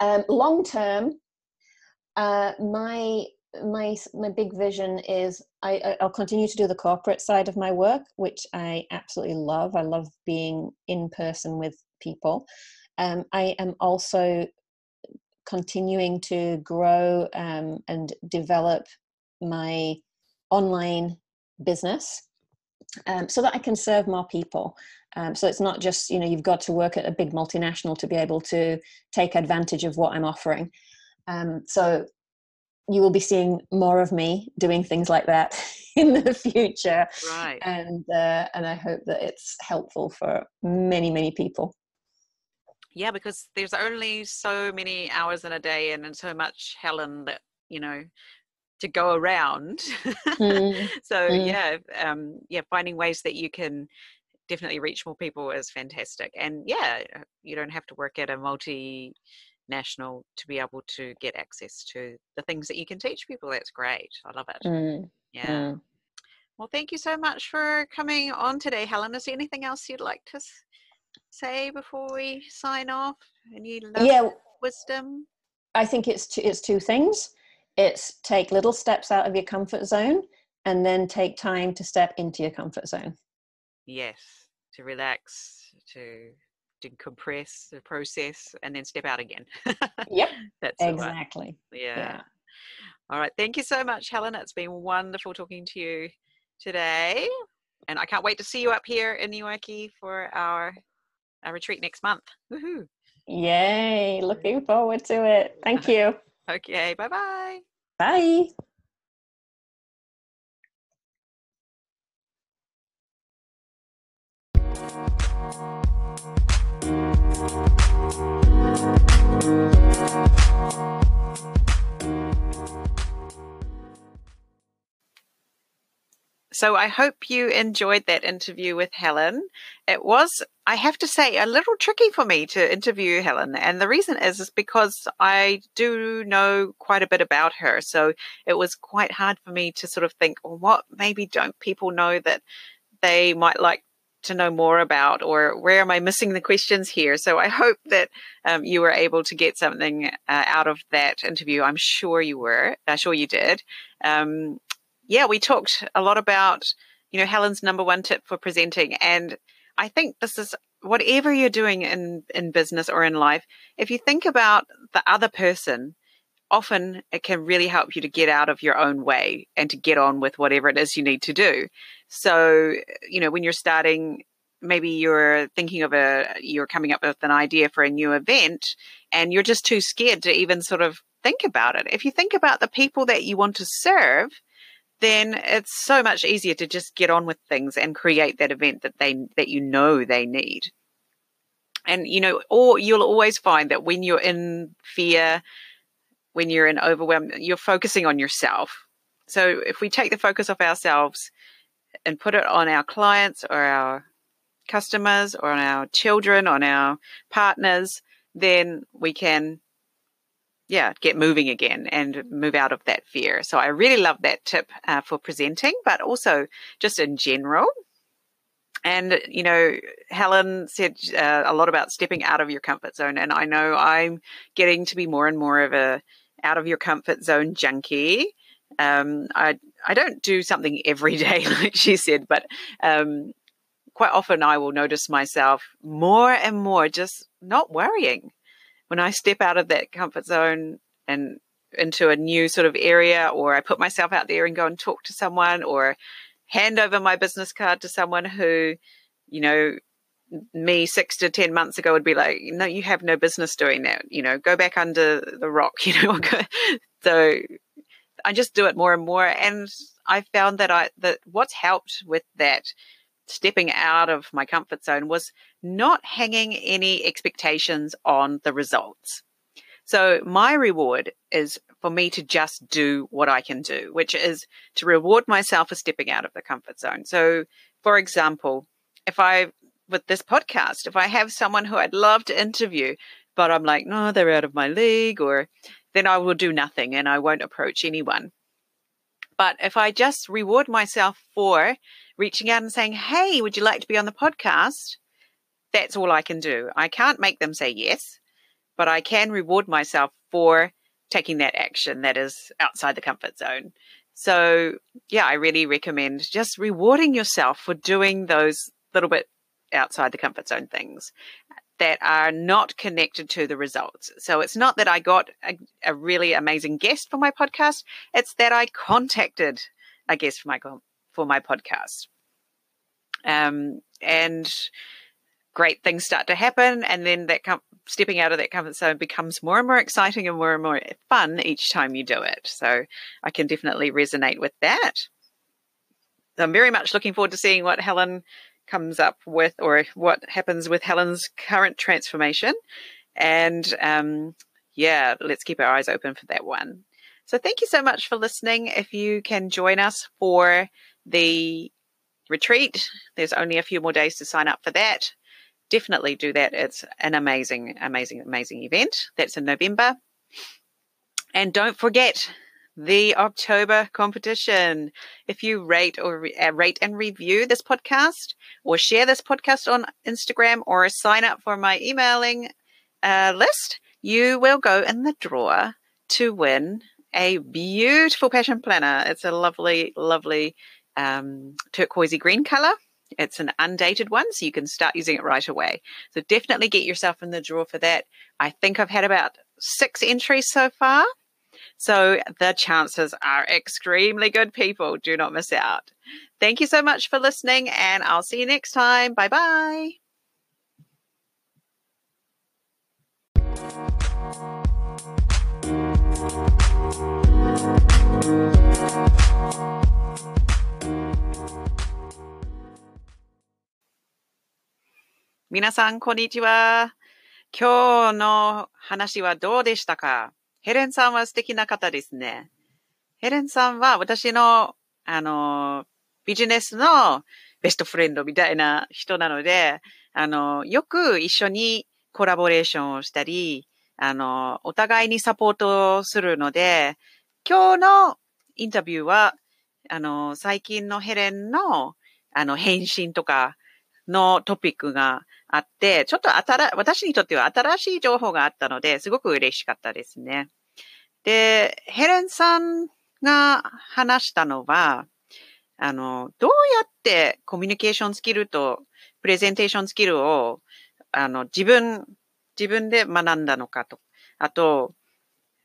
Um, long term, uh, my my my big vision is I, I'll continue to do the corporate side of my work, which I absolutely love. I love being in person with people. Um, I am also continuing to grow um, and develop my online business um, so that I can serve more people. Um, so it's not just, you know, you've got to work at a big multinational to be able to take advantage of what I'm offering. Um, so you will be seeing more of me doing things like that in the future. Right. And, uh, and I hope that it's helpful for many, many people yeah because there's only so many hours in a day and, and so much helen that you know to go around mm. so mm. yeah um yeah finding ways that you can definitely reach more people is fantastic and yeah uh, you don't have to work at a multinational to be able to get access to the things that you can teach people that's great i love it mm. yeah mm. well thank you so much for coming on today helen is there anything else you'd like to say before we sign off? Any yeah, wisdom? I think it's two, it's two things. It's take little steps out of your comfort zone, and then take time to step into your comfort zone. Yes, to relax, to decompress, the process, and then step out again. yep, that's exactly. Yeah. yeah. All right. Thank you so much, Helen. It's been wonderful talking to you today. And I can't wait to see you up here in Iwaki for our a retreat next month. Woohoo! Yay! Looking forward to it. Thank you. okay. Bye-bye. Bye. So I hope you enjoyed that interview with Helen. It was, I have to say, a little tricky for me to interview Helen. And the reason is, is because I do know quite a bit about her. So it was quite hard for me to sort of think, well, what maybe don't people know that they might like to know more about or where am I missing the questions here? So I hope that um, you were able to get something uh, out of that interview. I'm sure you were. I'm sure you did. Um, yeah, we talked a lot about, you know, Helen's number one tip for presenting. And I think this is whatever you're doing in, in business or in life, if you think about the other person, often it can really help you to get out of your own way and to get on with whatever it is you need to do. So, you know, when you're starting maybe you're thinking of a, you're coming up with an idea for a new event and you're just too scared to even sort of think about it. If you think about the people that you want to serve, then it's so much easier to just get on with things and create that event that they that you know they need. And you know, or you'll always find that when you're in fear, when you're in overwhelm, you're focusing on yourself. So if we take the focus off ourselves and put it on our clients or our customers or on our children, on our partners, then we can yeah, get moving again and move out of that fear. So I really love that tip uh, for presenting, but also just in general. And, you know, Helen said uh, a lot about stepping out of your comfort zone. And I know I'm getting to be more and more of a out of your comfort zone junkie. Um, I, I don't do something every day, like she said, but um, quite often I will notice myself more and more just not worrying when I step out of that comfort zone and into a new sort of area, or I put myself out there and go and talk to someone, or hand over my business card to someone who, you know, me six to 10 months ago would be like, no, you have no business doing that. You know, go back under the rock, you know. so I just do it more and more. And I found that I, that what's helped with that stepping out of my comfort zone was not hanging any expectations on the results. So my reward is for me to just do what I can do, which is to reward myself for stepping out of the comfort zone. So, for example, if I, with this podcast, if I have someone who I'd love to interview, but I'm like, no, they're out of my league, or then I will do nothing and I won't approach anyone. But if I just reward myself for reaching out and saying, Hey, would you like to be on the podcast? That's all I can do. I can't make them say yes, but I can reward myself for taking that action that is outside the comfort zone. So, yeah, I really recommend just rewarding yourself for doing those little bit outside the comfort zone things that are not connected to the results. So it's not that I got a, a really amazing guest for my podcast, it's that I contacted a guest for my for my podcast. Um, and great things start to happen, and then that com- stepping out of that comfort zone becomes more and more exciting and more and more fun each time you do it. So I can definitely resonate with that. I'm very much looking forward to seeing what Helen comes up with or what happens with Helen's current transformation. And um, yeah, let's keep our eyes open for that one. So thank you so much for listening. If you can join us for the retreat. There's only a few more days to sign up for that. Definitely do that. It's an amazing, amazing, amazing event. That's in November. And don't forget the October competition. If you rate or uh, rate and review this podcast or share this podcast on Instagram or sign up for my emailing uh, list, you will go in the draw to win a beautiful passion planner. It's a lovely, lovely um, turquoisey green color. It's an undated one, so you can start using it right away. So definitely get yourself in the draw for that. I think I've had about six entries so far. So the chances are extremely good, people. Do not miss out. Thank you so much for listening, and I'll see you next time. Bye bye. 皆さん、こんにちは。今日の話はどうでしたか ヘレンさんは素敵な方ですね。ヘレンさんは私の、あの、ビジネスのベストフレンドみたいな人なので、あの、よく一緒にコラボレーションをしたり、あの、お互いにサポートするので、今日のインタビューは、あの、最近のヘレンの、あの、返信とかのトピックがあって、ちょっと新、私にとっては新しい情報があったので、すごく嬉しかったですね。で、ヘレンさんが話したのは、あの、どうやってコミュニケーションスキルとプレゼンテーションスキルを、あの、自分、自分で学んだのかと。あと、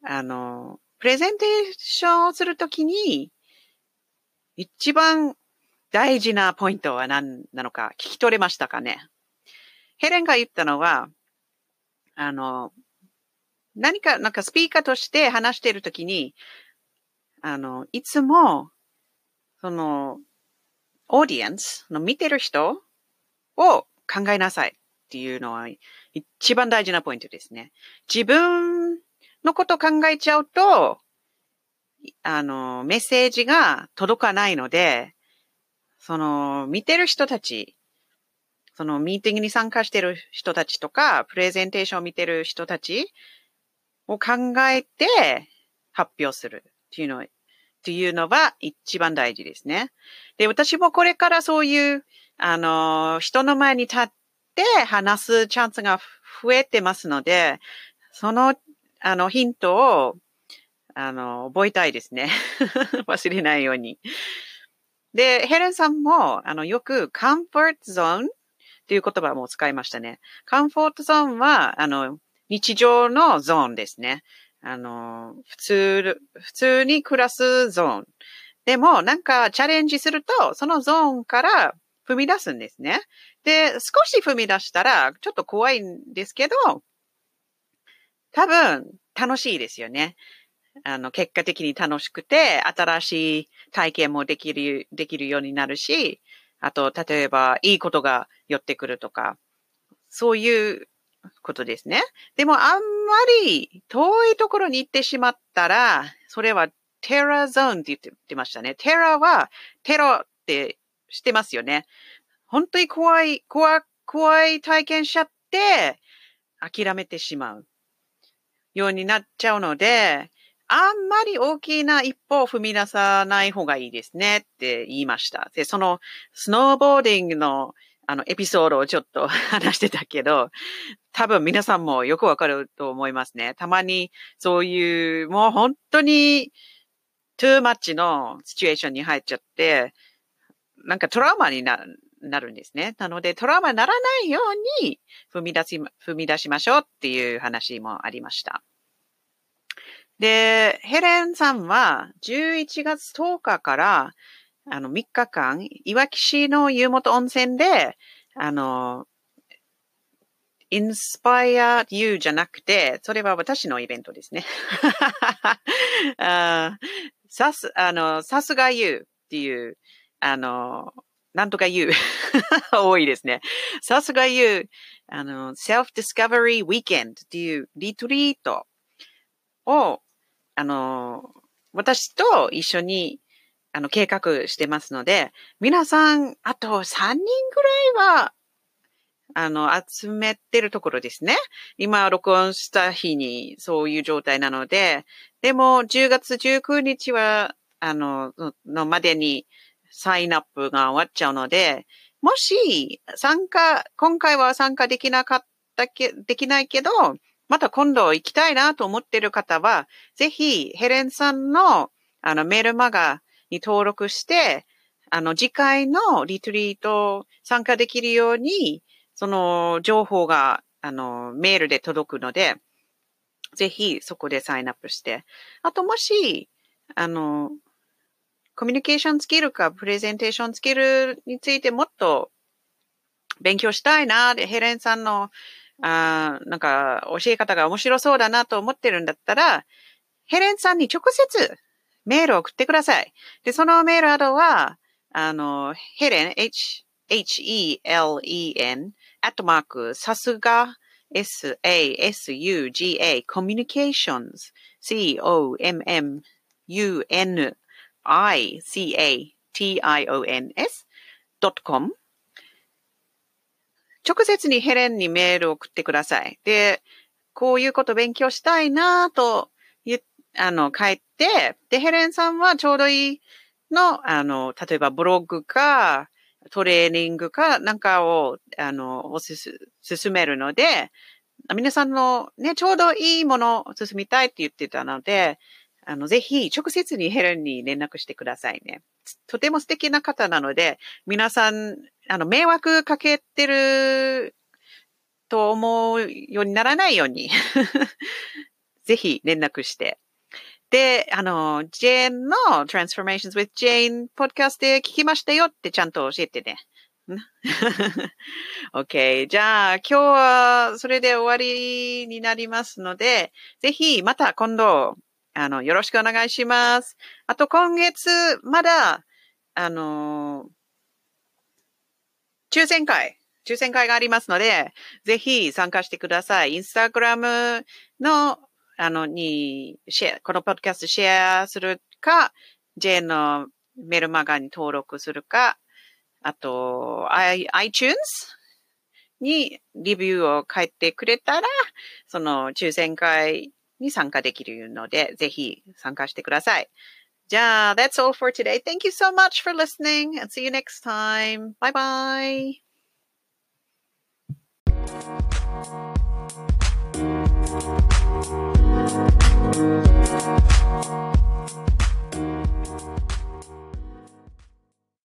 あの、プレゼンテーションをするときに、一番大事なポイントは何なのか聞き取れましたかねヘレンが言ったのは、あの、何か、なんかスピーカーとして話しているときに、あの、いつも、その、オーディエンスの見てる人を考えなさいっていうのは一番大事なポイントですね。自分のこと考えちゃうと、あの、メッセージが届かないので、その、見てる人たち、そのミーティングに参加してる人たちとか、プレゼンテーションを見てる人たちを考えて発表するっていうのっていうのは一番大事ですね。で、私もこれからそういう、あの、人の前に立って話すチャンスが増えてますので、その、あの、ヒントを、あの、覚えたいですね。忘れないように。で、ヘレンさんも、あの、よく、カンフォートゾーンっていう言葉も使いましたね。カンフォートゾーンは、あの、日常のゾーンですね。あの、普通、普通に暮らすゾーン。でも、なんかチャレンジすると、そのゾーンから踏み出すんですね。で、少し踏み出したら、ちょっと怖いんですけど、多分、楽しいですよね。あの、結果的に楽しくて、新しい体験もできる、できるようになるし、あと、例えば、いいことが寄ってくるとか、そういうことですね。でも、あんまり遠いところに行ってしまったら、それはテラゾーンって言ってましたね。テラは、テロって知ってますよね。本当に怖い、怖、怖い体験しちゃって、諦めてしまうようになっちゃうので、あんまり大きな一歩を踏み出さない方がいいですねって言いました。で、そのスノーボーディングのあのエピソードをちょっと 話してたけど、多分皆さんもよくわかると思いますね。たまにそういうもう本当にトゥーマッチのシチュエーションに入っちゃって、なんかトラウマにななるんですね。なのでトラウマにならないように踏み出し、踏み出しましょうっていう話もありました。で、ヘレンさんは11月10日からあの3日間、いわき市の湯本温泉で、あの、インスパイア you じゃなくて、それは私のイベントですね。あさす、あの、さすが you っていう、あの、なんとか you 多いですね。さすが you あの、self-discovery weekend っていうリトリートをあの、私と一緒に、あの、計画してますので、皆さん、あと3人ぐらいは、あの、集めてるところですね。今、録音した日にそういう状態なので、でも、10月19日は、あの、のまでにサインアップが終わっちゃうので、もし、参加、今回は参加できなかったけ、できないけど、また今度行きたいなと思っている方は、ぜひヘレンさんのあのメールマガに登録して、あの次回のリトリート参加できるように、その情報があのメールで届くので、ぜひそこでサインアップして。あともし、あの、コミュニケーションスキルかプレゼンテーションスキルについてもっと勉強したいな、で、ヘレンさんのあなんか教え方が面白そうだなと思ってるんだったら、ヘレンさんに直接メールを送ってください。で、そのメールアドは、あの、ヘレン、h, h-e-l-e-n, アットマーク、さすが、s-a-s-u-g-a, communications, c-o-m-m-u-n-i-c-a-t-i-o-n-s, .com 直接にヘレンにメールを送ってください。で、こういうこと勉強したいなとあの、書いて、で、ヘレンさんはちょうどいいの、あの、例えばブログか、トレーニングかなんかを、あの、おすす、進めるので、皆さんのね、ちょうどいいものを進みたいって言ってたので、あの、ぜひ直接にヘレンに連絡してくださいね。とても素敵な方なので、皆さん、あの、迷惑かけてると思うようにならないように ぜひ連絡して。で、あの、ジェーンの Transformations with Jane ポッドキャストで聞きましたよってちゃんと教えてね。OK。じゃあ、今日はそれで終わりになりますので、ぜひまた今度、あの、よろしくお願いします。あと今月、まだ、あの、抽選会、抽選会がありますので、ぜひ参加してください。インスタグラムの、あの、に、シェア、このポッドキャストシェアするか、J のメルマガに登録するか、あと、iTunes にリビューを書いてくれたら、その抽選会に参加できるので、ぜひ参加してください。じゃあ、that's all for today. Thank you so much for listening and see you next time. Bye bye. you